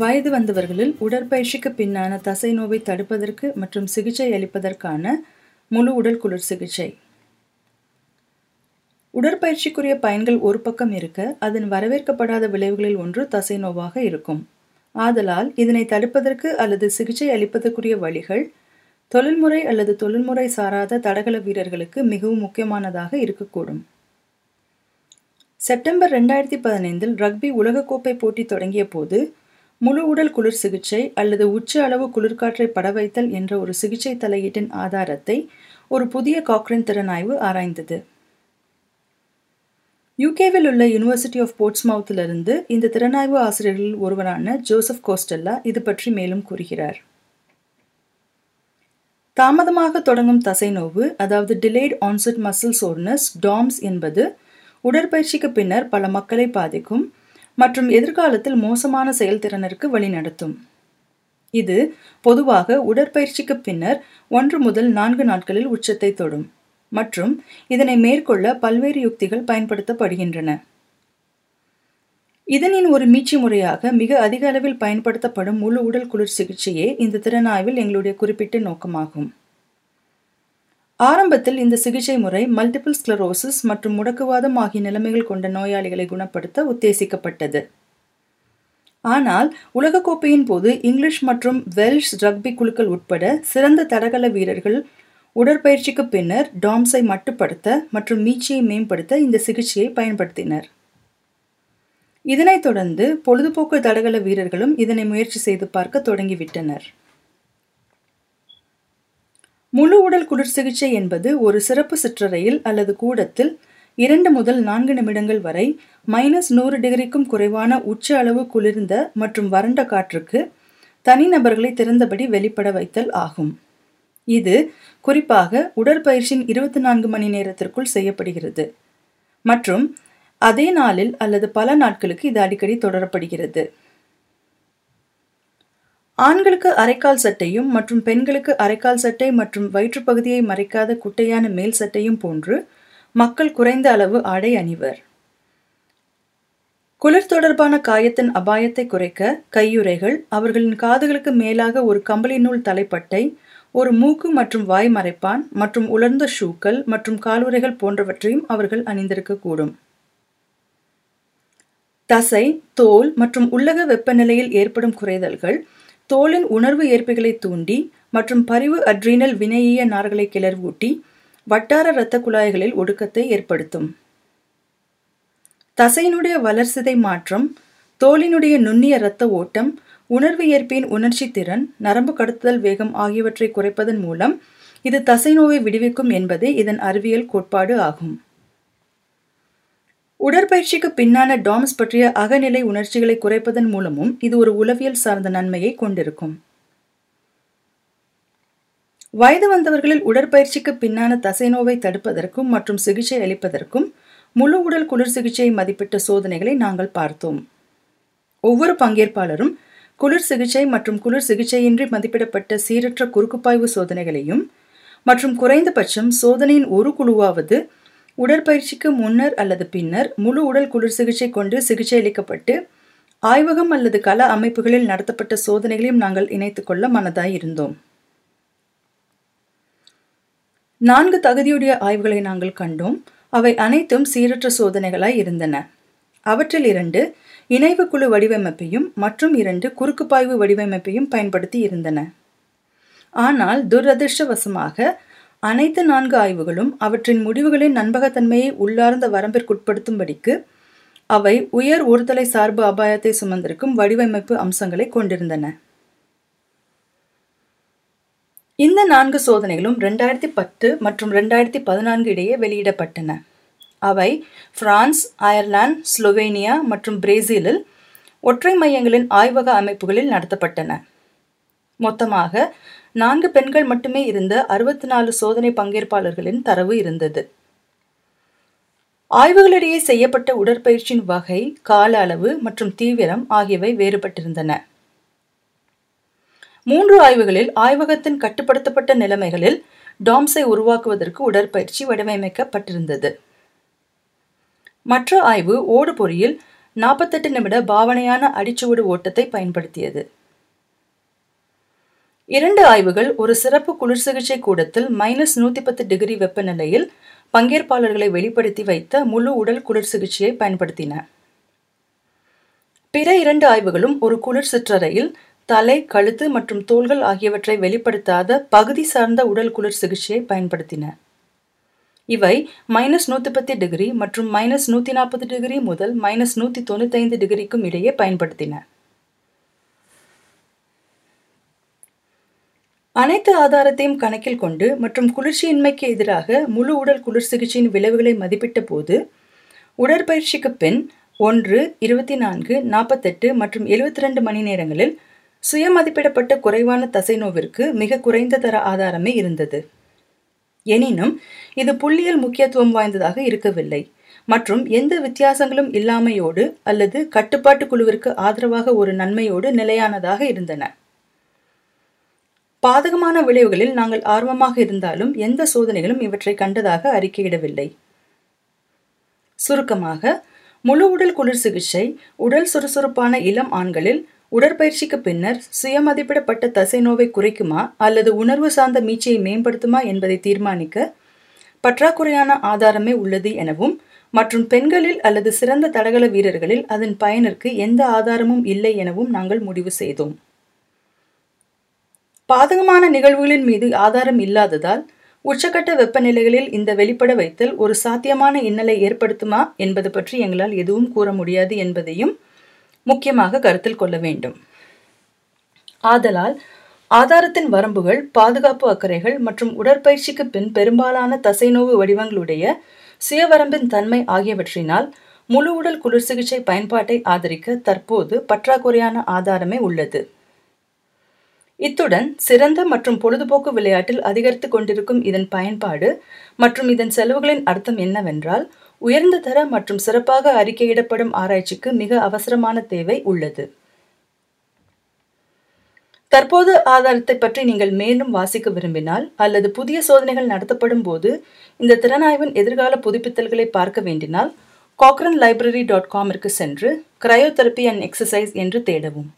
வயது வந்தவர்களில் உடற்பயிற்சிக்கு பின்னான தசை நோவை தடுப்பதற்கு மற்றும் சிகிச்சை அளிப்பதற்கான முழு உடல் குளிர் சிகிச்சை. உடற்பயிற்சிக்குரிய பயன்கள் ஒரு பக்கம் இருக்க அதன் வரவேற்கப்படாத விளைவுகளில் ஒன்று தசை நோவாக இருக்கும். ஆதலால் இதனை தடுப்பதற்கு அல்லது சிகிச்சை அளிப்பதற்குரிய வழிகள் தொழில்முறை அல்லது தொழில்முறை சாராத தடகள வீரர்களுக்கு மிகவும் முக்கியமானதாக இருக்கக்கூடும். செப்டம்பர் ரெண்டாயிரத்தி பதினைந்தில் ரக்பி உலகக்கோப்பை போட்டி தொடங்கிய போது முழு உடல் குளிர் சிகிச்சை அல்லது உச்ச அளவு குளிர்காற்றை படவைத்தல் என்ற ஒரு சிகிச்சை தலையீட்டின் ஆதாரத்தை ஒரு புதிய காக்ரின் திறனாய்வு ஆராய்ந்தது. யூகேவில் உள்ள யூனிவர்சிட்டி ஆஃப் போர்ட்ஸ்மவுத்திலிருந்து இந்த திறனாய்வு ஆசிரியர்களில் ஒருவரான ஜோசப் கோஸ்டெல்லா இது பற்றி மேலும் கூறுகிறார். தாமதமாக தொடங்கும் தசை நோவு அதாவது delayed onset muscle soreness DOMS என்பது உடற்பயிற்சிக்கு பின்னர் பல மக்களை பாதிக்கும் மற்றும் எதிர்காலத்தில் மோசமான செயல்திறனிற்கு வழிநடத்தும் இது பொதுவாக உடற்பயிற்சிக்கு பின்னர் ஒன்று முதல் நான்கு நாட்களில் உச்சத்தை தொடும் மற்றும் இதனை மேற்கொள்ள பல்வேறு யுக்திகள் பயன்படுத்தப்படுகின்றன. இதனின் ஒரு மீட்சி முறையாக மிக அதிக அளவில் பயன்படுத்தப்படும் முழு உடல் குளிர் சிகிச்சையே இந்த திறனாய்வில் எங்களுடைய குறிப்பிட்ட நோக்கமாகும். ஆரம்பத்தில் இந்த சிகிச்சை முறை மல்டிபிள் ஸ்க்ளரோசிஸ் மற்றும் முடக்குவாதம் ஆகிய நிலைமைகள் கொண்ட நோயாளிகளை குணப்படுத்த உத்தேசிக்கப்பட்டது. ஆனால் உலகக்கோப்பையின் போது இங்கிலீஷ் மற்றும் வெல்ஷ் ரக்பி குழுக்கள் உட்பட சிறந்த தடகள வீரர்கள் உடற்பயிற்சிக்கு பின்னர் டாம்ஸை மட்டுப்படுத்த மற்றும் மீட்சியை மேம்படுத்த இந்த சிகிச்சையை பயன்படுத்தினர். இதனைத் தொடர்ந்து பொழுதுபோக்கு தடகள வீரர்களும் இதனை முயற்சி செய்து பார்க்க தொடங்கிவிட்டனர். முழு உடல் குளிர் சிகிச்சை என்பது ஒரு சிறப்பு சிற்றறையில் அல்லது கூடத்தில் இரண்டு முதல் நான்கு நிமிடங்கள் வரை மைனஸ் நூறு டிகிரிக்கும் குறைவான உச்ச அளவு குளிர்ந்த மற்றும் வறண்ட காற்றுக்கு தனிநபர்களை திறந்தபடி வெளிப்பட வைத்தல் ஆகும். இது குறிப்பாக உடற்பயிற்சியின் இருபத்தி நான்கு மணி நேரத்திற்குள் செய்யப்படுகிறது. மற்றும் அதே நாளில் அல்லது பல நாட்களுக்கு இது அடிக்கடி தொடரப்படுகிறது. ஆண்களுக்கு அரைக்கால் சட்டையும் மற்றும் பெண்களுக்கு அரைக்கால் சட்டை மற்றும் வயிற்றுப்பகுதியை மறைக்காத குட்டையான மேல் சட்டையும் போன்று மக்கள் குறைந்த அளவு ஆடை அணிவர். குளிர் தொடர்பான காயத்தின் அபாயத்தை குறைக்க கையுறைகள் அவர்களின் காதுகளுக்கு மேலாக ஒரு கம்பளி நூல் தலைப்பட்டை ஒரு மூக்கு மற்றும் வாய் மறைப்பான் மற்றும் உலர்ந்த ஷூக்கள் மற்றும் காலுறைகள் போன்றவற்றையும் அவர்கள் அணிந்திருக்கக்கூடும். தசை தோல் மற்றும் உள்ளக வெப்பநிலையில் ஏற்படும் குறைதல்கள் தோலின் உணர்வு ஏற்பிகளை தூண்டி மற்றும் பரிவு அட்ரீனல் வினையிய நார்களை கிளர்வூட்டி வட்டார இரத்த குழாய்களில் ஒடுக்கத்தை ஏற்படுத்தும். தசையினுடைய வளர்சிதை மாற்றம் தோலினுடைய நுண்ணிய இரத்த ஓட்டம் உணர்வு ஏற்பியின் உணர்ச்சி திறன் நரம்பு கடத்துதல் வேகம் ஆகியவற்றை குறைப்பதன் மூலம் இது தசை நோவை விடுவிக்கும் என்பதே இதன் அறிவியல் கோட்பாடு ஆகும். உடற்பயிற்சிக்கு பின்னான டாம்ஸ் பற்றிய அகநிலை உணர்ச்சிகளை குறைப்பதன் மூலமும் இது ஒரு உளவியல் சார்ந்த நன்மையை கொண்டிருக்கும். வயது வந்தவர்களில் உடற்பயிற்சிக்கு பின்னான தசை நோவை தடுப்பதற்கும் மற்றும் சிகிச்சை அளிப்பதற்கும் முழு உடல் குளிர் சிகிச்சையை மதிப்பிட்ட சோதனைகளை நாங்கள் பார்த்தோம். ஒவ்வொரு பங்கேற்பாளரும் குளிர் சிகிச்சை மற்றும் குளிர் சிகிச்சையின்றி மதிப்பிடப்பட்ட சீரற்ற குறுக்குப்பாய்வு சோதனைகளையும் மற்றும் குறைந்தபட்சம் சோதனையின் ஒரு குழுவாவது உடற்பயிற்சிக்கு முன்னர் அல்லது பின்னர் முழு உடல் குளிர் சிகிச்சை கொண்டு சிகிச்சை அளிக்கப்பட்டு ஆய்வகம் அல்லது கல அமைப்புகளில் நடத்தப்பட்ட சோதனைகளையும் நாங்கள் இணைத்துக் கொள்ள மனதாய் இருந்தோம். நான்கு தகுதியுடைய ஆய்வுகளை நாங்கள் கண்டோம். அவை அனைத்தும் சீரற்ற சோதனைகளாய் இருந்தன. அவற்றில் இரண்டு இணைவு குழு வடிவமைப்பையும் மற்றும் இரண்டு குறுக்குப்பாய்வு வடிவமைப்பையும் பயன்படுத்தி இருந்தன. ஆனால் துரதிருஷ்டவசமாக அனைத்து நான்கு ஆய்வுகளும் அவற்றின் முடிவுகளின் நம்பகத்தன்மையை உள்ளார்ந்த வரம்பிற்குட்படுத்தும்படிக்கு அவை உயர் ஒருதலை சார்பு அபாயத்தை சுமந்திருக்கும் வடிவமைப்பு அம்சங்களை கொண்டிருந்தன. இந்த நான்கு சோதனைகளும் ரெண்டாயிரத்தி பத்து மற்றும் ரெண்டாயிரத்தி பதினான்கு இடையே வெளியிடப்பட்டன. அவை பிரான்ஸ் அயர்லாந்து ஸ்லோவேனியா மற்றும் பிரேசிலில் ஒற்றை மையங்களின் ஆய்வக அமைப்புகளில் நடத்தப்பட்டன. மொத்தமாக நான்கு பெண்கள் மட்டுமே இருந்த அறுபத்தி நாலு சோதனை பங்கேற்பாளர்களின் தரவு இருந்தது. ஆய்வுகளிடையே செய்யப்பட்ட உடற்பயிற்சியின் வகை கால அளவு மற்றும் தீவிரம் ஆகியவை வேறுபட்டிருந்தன. மூன்று ஆய்வுகளில் ஆய்வகத்தின் கட்டுப்படுத்தப்பட்ட நிலைமைகளில் டாம்ஸை உருவாக்குவதற்கு உடற்பயிற்சி வடிவமைக்கப்பட்டிருந்தது. மற்ற ஆய்வு ஓடுபொறியில் நாற்பத்தெட்டு நிமிட பாவனையான அடிச்சுவடு ஓட்டத்தை பயன்படுத்தியது. இரண்டு ஆய்வுகள் ஒரு சிறப்பு குளிர் சிகிச்சை கூடத்தில் மைனஸ் நூற்றி பத்து டிகிரி வெப்பநிலையில் பங்கேற்பாளர்களை வெளிப்படுத்தி வைத்த முழு உடல் குளிர் சிகிச்சையை பயன்படுத்தின. பிற இரண்டு ஆய்வுகளும் ஒரு குளிர் சிற்றறையில் தலை கழுத்து மற்றும் தோள்கள் ஆகியவற்றை வெளிப்படுத்தாத பகுதி சார்ந்த உடல் குளிர் சிகிச்சையை பயன்படுத்தின. இவை மைனஸ் நூற்றி பத்து டிகிரி மற்றும் மைனஸ் நூற்றி நாற்பது டிகிரி முதல் மைனஸ் நூற்றி தொண்ணூத்தைந்து டிகிரிக்கும் இடையே பயன்படுத்தின. அனைத்து ஆதாரத்தையும் கணக்கில் கொண்டு மற்றும் குளிர்ச்சியின்மைக்கு எதிராக முழு உடல் குளிர் சிகிச்சையின் விளைவுகளை மதிப்பிட்ட போது உடற்பயிற்சிக்கு பின் ஒன்று இருபத்தி நான்கு நாற்பத்தெட்டு மற்றும் எழுபத்தி ரெண்டு மணி நேரங்களில் சுய மதிப்பிடப்பட்ட குறைவான தசை நோவிற்கு மிக குறைந்த தர ஆதாரமே இருந்தது. எனினும் இது புள்ளியல் முக்கியத்துவம் வாய்ந்ததாக இருக்கவில்லை. மற்றும் எந்த வித்தியாசங்களும் இல்லாமையோடு அல்லது கட்டுப்பாட்டு குழுவிற்கு ஆதரவாக ஒரு நன்மையோடு நிலையானதாக இருந்தன. பாதகமான விளைவுகளில் நாங்கள் ஆர்வமாக இருந்தாலும் எந்த சோதனைகளும் இவற்றை கண்டதாக அறிக்கையிடவில்லை. சுருக்கமாக முழு உடல் குளிர் சிகிச்சை உடல் சுறுசுறுப்பான இளம் ஆண்களில் உடற்பயிற்சிக்கு பின்னர் சுயமதிப்பிடப்பட்ட தசை நோவை குறைக்குமா அல்லது உணர்வு சார்ந்த மீட்சியை மேம்படுத்துமா என்பதை தீர்மானிக்க பற்றாக்குறையான ஆதாரமே உள்ளது எனவும் மற்றும் பெண்களில் அல்லது சிறந்த தடகள வீரர்களில் அதன் பயனிற்கு எந்த ஆதாரமும் இல்லை எனவும் நாங்கள் முடிவு செய்தோம். பாதகமான நிகழ்வுகளின் மீது ஆதாரம் இல்லாததால் உச்சக்கட்ட வெப்பநிலைகளில் இந்த வெளிப்பட வைத்தல் ஒரு சாத்தியமான இன்னலை ஏற்படுத்துமா என்பது பற்றி எங்களால் எதுவும் கூற முடியாது என்பதையும் முக்கியமாக கருத்தில் கொள்ள வேண்டும். ஆதலால் ஆதாரத்தின் வரம்புகள் பாதுகாப்பு அக்கறைகள் மற்றும் உடற்பயிற்சிக்கு பின் பெரும்பாலான தசைநோவு வடிவங்களுடைய சுயவரம்பின் தன்மை ஆகியவற்றினால் முழு உடல் குளிர் சிகிச்சை பயன்பாட்டை ஆதரிக்க தற்போது பற்றாக்குறையான ஆதாரமே உள்ளது. இத்துடன் சிறந்த மற்றும் பொழுதுபோக்கு விளையாட்டில் அதிகரித்து கொண்டிருக்கும் இதன் பயன்பாடு மற்றும் இதன் செலவுகளின் அர்த்தம் என்னவென்றால் உயர்ந்த தர மற்றும் சிறப்பாக அறிக்கையிடப்படும் ஆராய்ச்சிக்கு மிக அவசரமான தேவை உள்ளது. தற்போது ஆதாரத்தை பற்றி நீங்கள் மேலும் வாசிக்க விரும்பினால் அல்லது புதிய சோதனைகள் நடத்தப்படும் போது இந்த திறனாய்வின் எதிர்கால புதுப்பித்தல்களை பார்க்க வேண்டினால் காக்ரன் லைப்ரரி டாட் காமிற்கு சென்று கிரையோதெரப்பி அண்ட் எக்ஸசைஸ் என்று தேடவும்.